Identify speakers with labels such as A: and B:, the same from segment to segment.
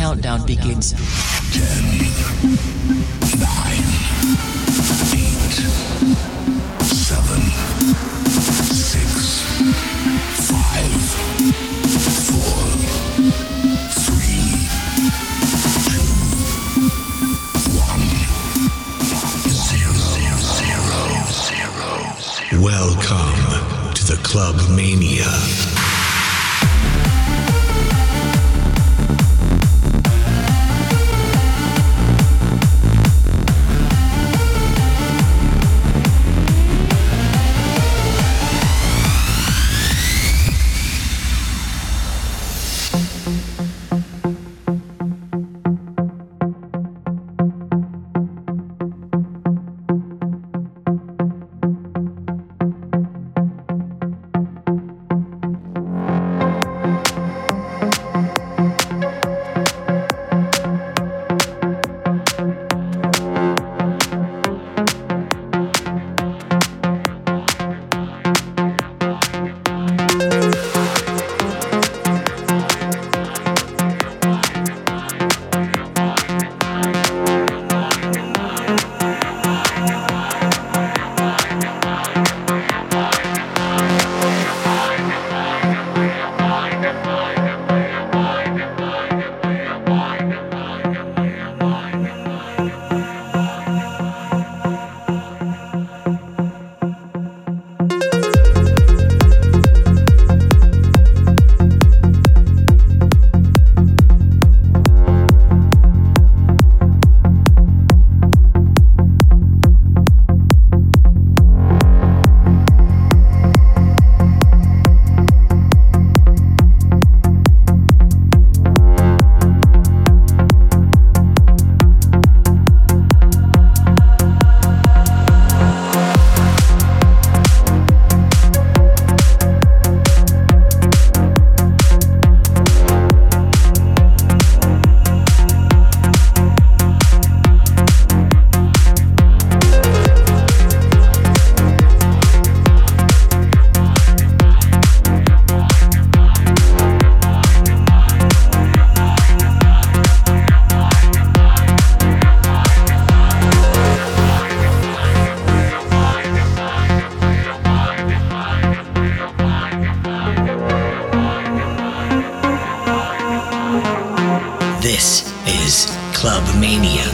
A: countdown begins.
B: This is Club Mania.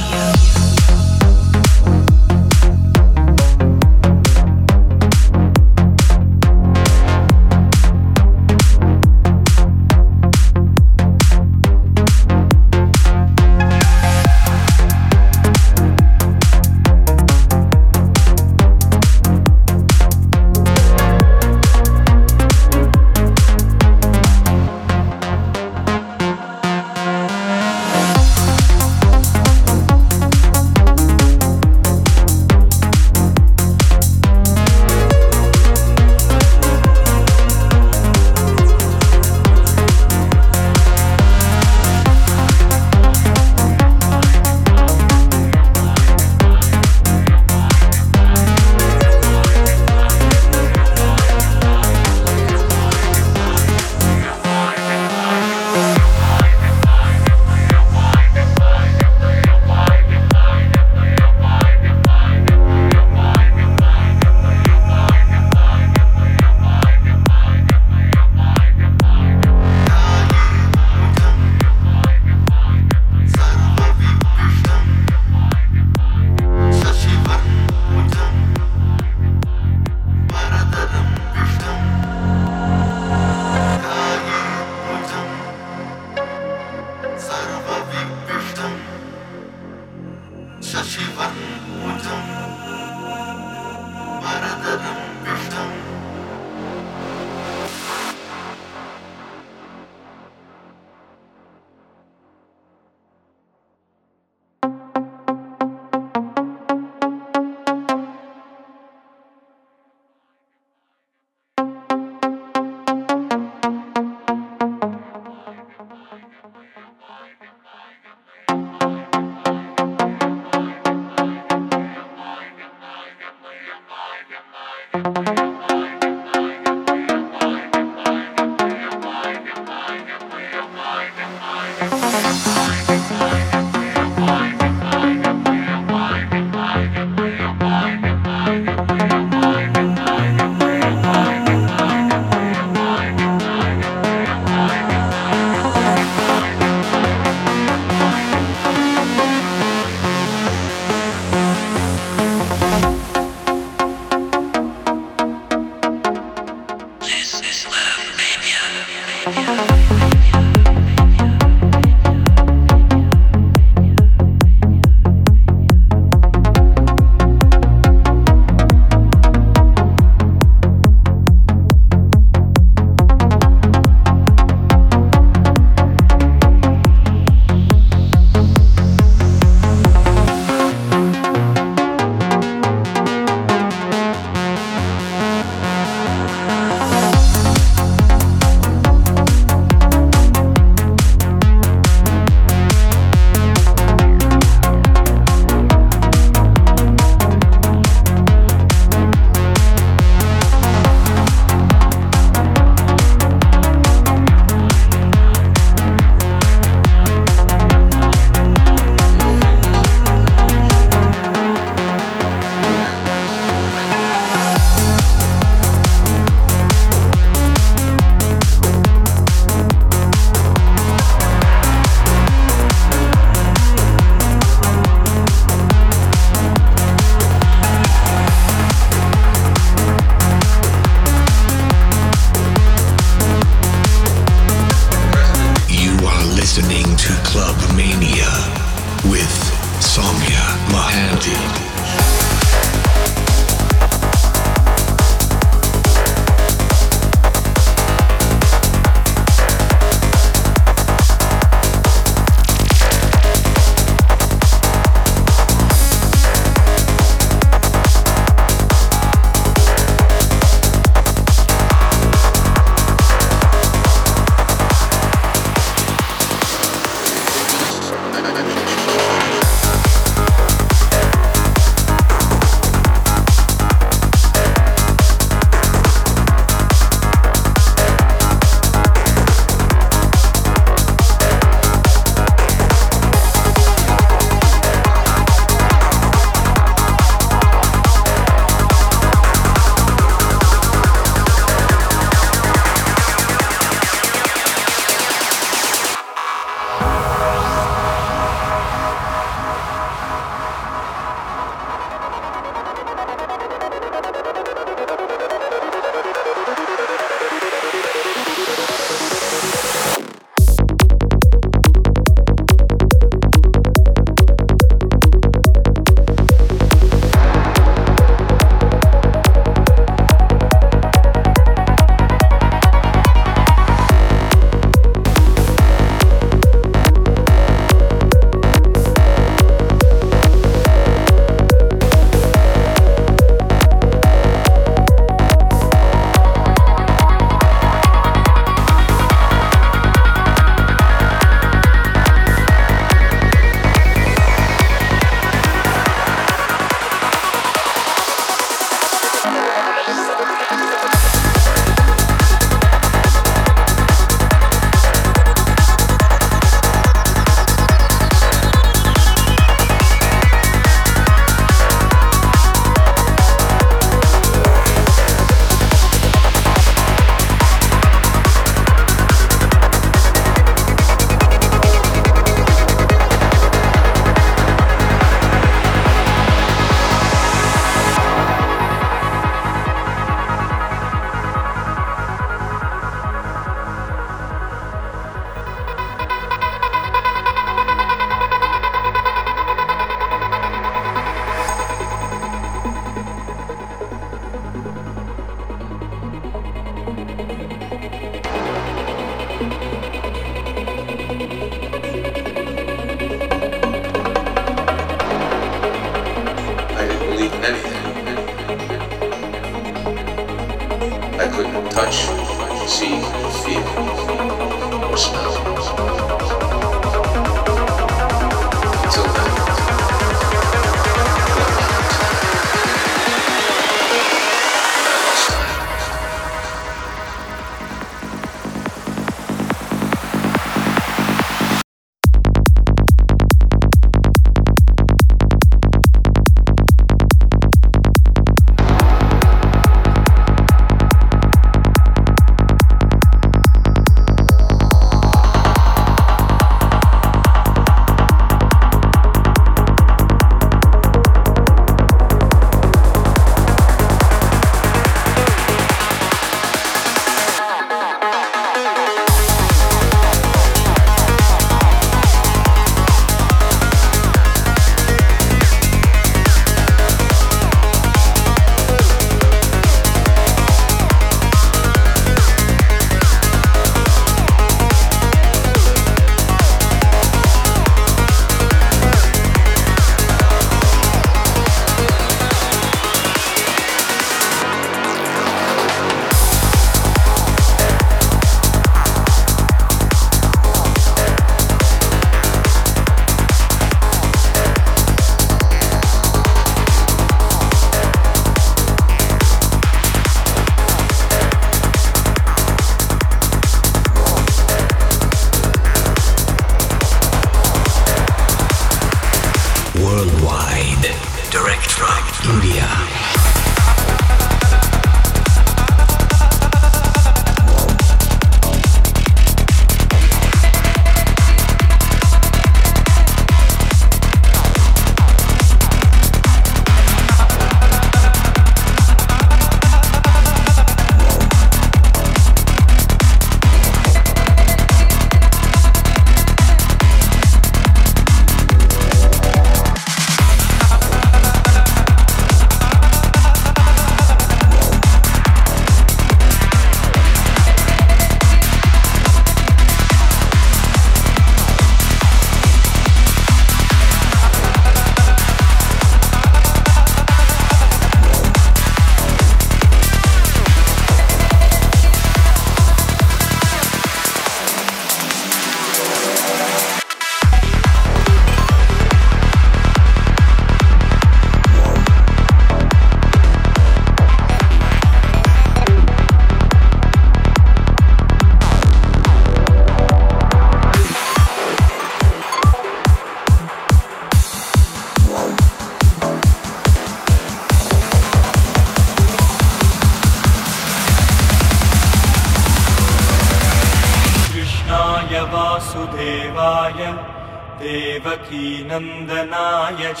C: देवकीनन्दनाय च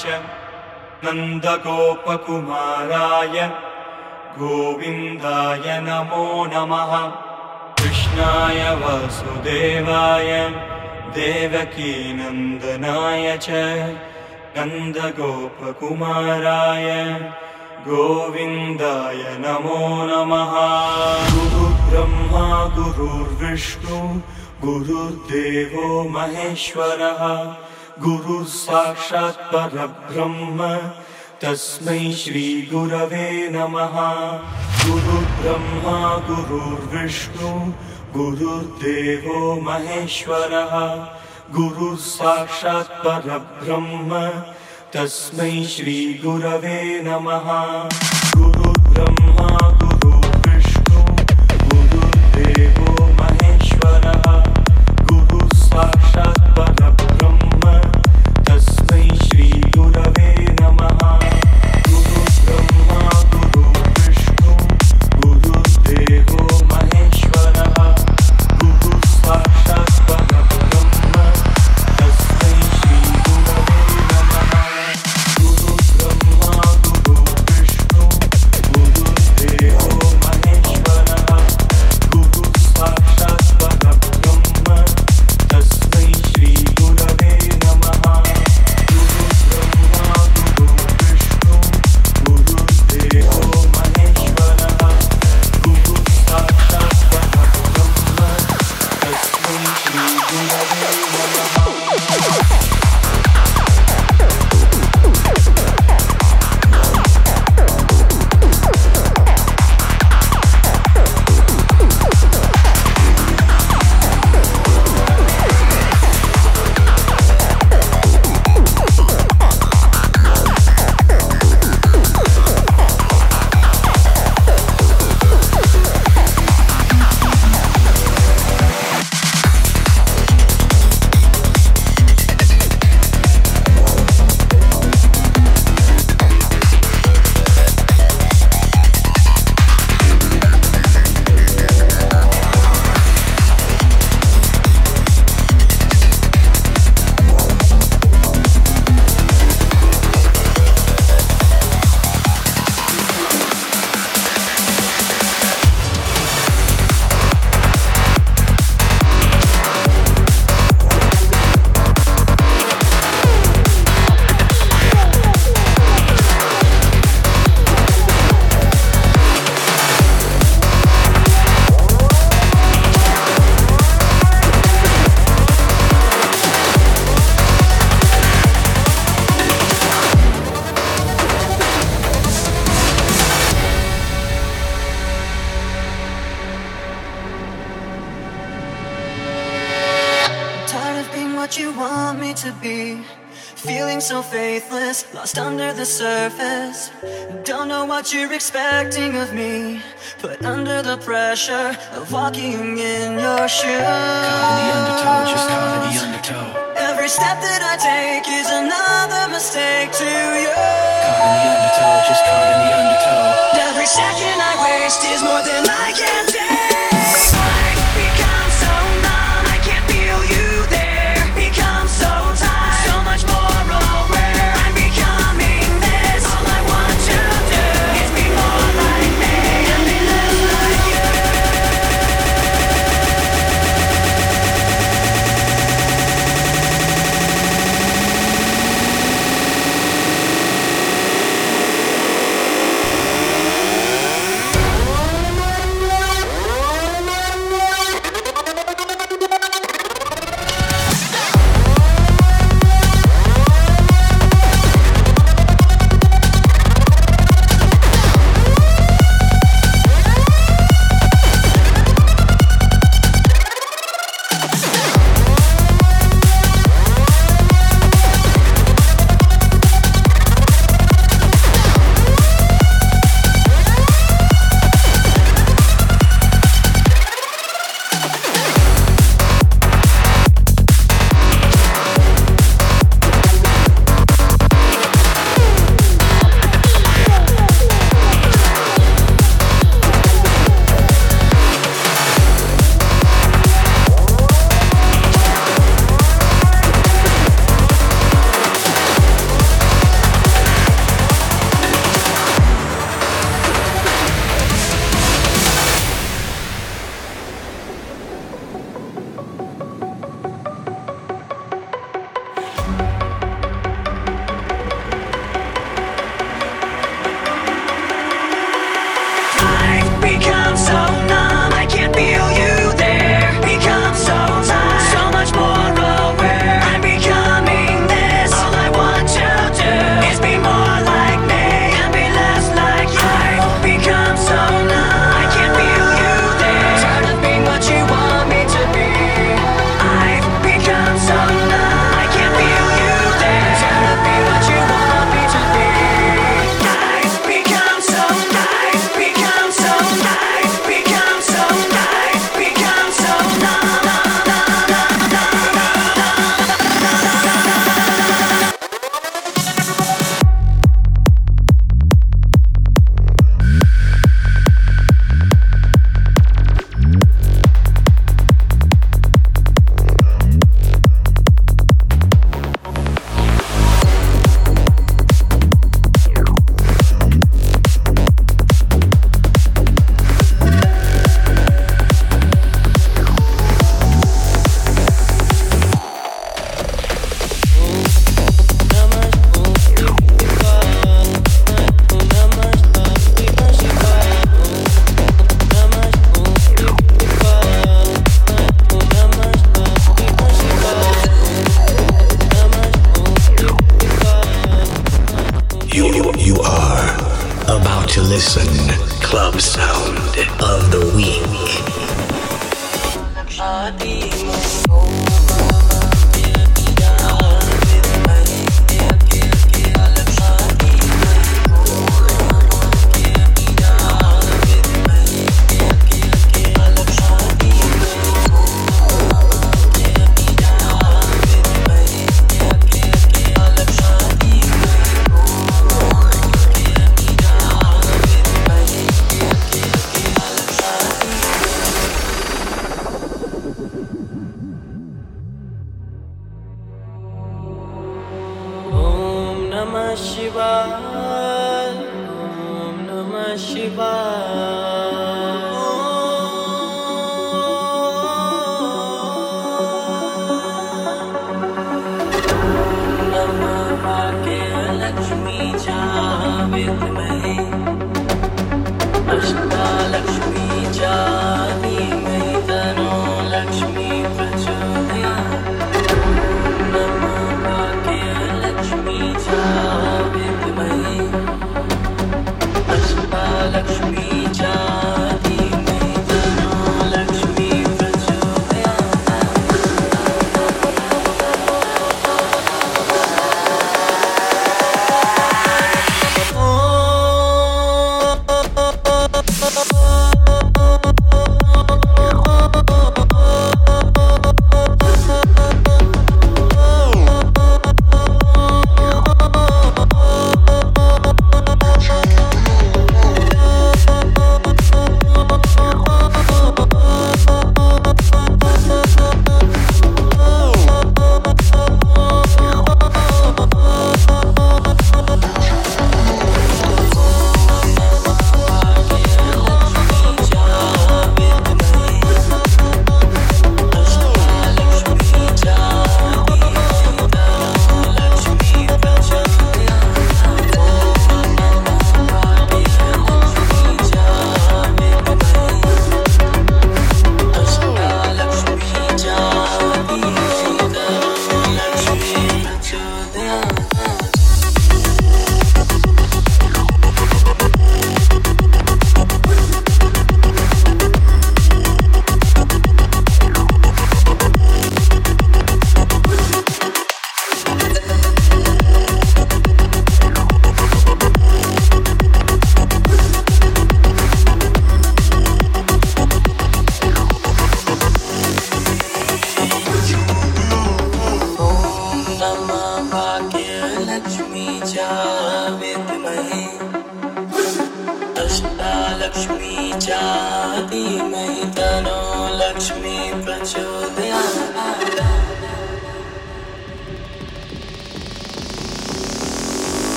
C: नन्दगोपकुमाराय गोविन्दाय नमो नमः। कृष्णाय वासुदेवाय देवकीनन्दनाय च नन्दगोपकुमाराय गोविन्दाय नमो नमः। गुरुब्रह्मा गुरुर्विष्णु गुरुर्देवो महेश्वरः गुरुः साक्षात् परब्रह्म तस्मै श्रीगुरवे नमः। गुरुब्रह्मा गुरुर्विष्णु गुरुर्देवो महेश्वरः। गुरुः साक्षात् परब्रह्म तस्मै श्रीगुरवे नमः। गुरुब्रह्मा
D: the surface. Don't know what you're expecting of me. Put under the pressure of walking in your shoes.
E: Caught in the undertow, just caught in the undertow.
D: Every step that I take is another mistake to you.
E: Caught in the undertow, just caught in the undertow.
D: Every second I waste is more than I can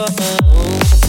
F: lakshmi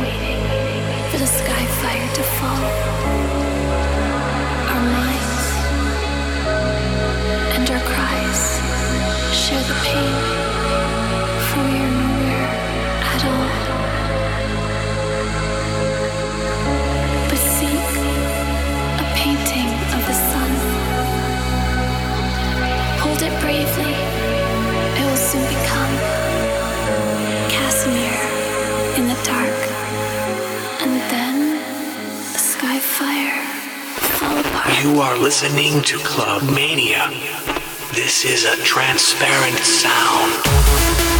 G: waiting for the sky fire to fall. Our minds and our cries share the pain,
B: You are listening to Club Mania. This is a transparent sound.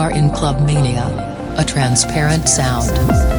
A: Are in Club Mania, a transparent sound.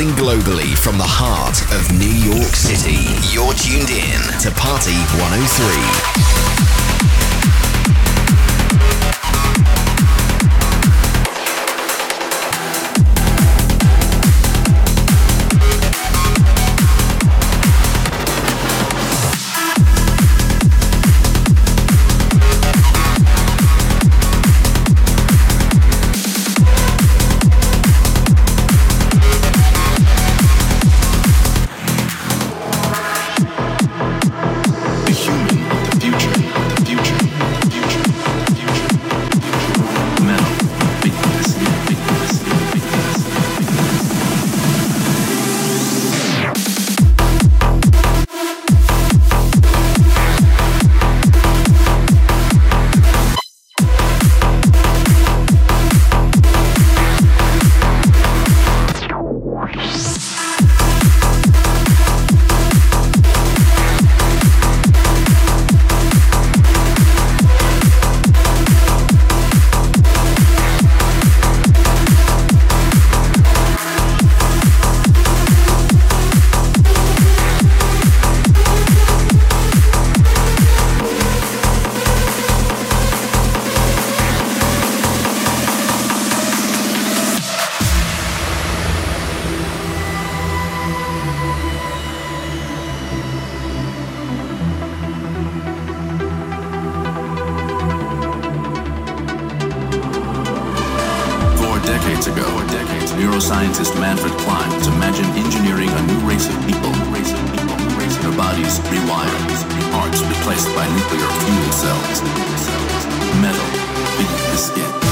H: Broadcasting globally from the heart of New York City. You're tuned in to Party 103.
E: Neuroscientist Manfred Clynes has imagined engineering a new race of people, race of people, race their bodies rewired, hearts replaced by nuclear fuel cells, metal beneath the skin.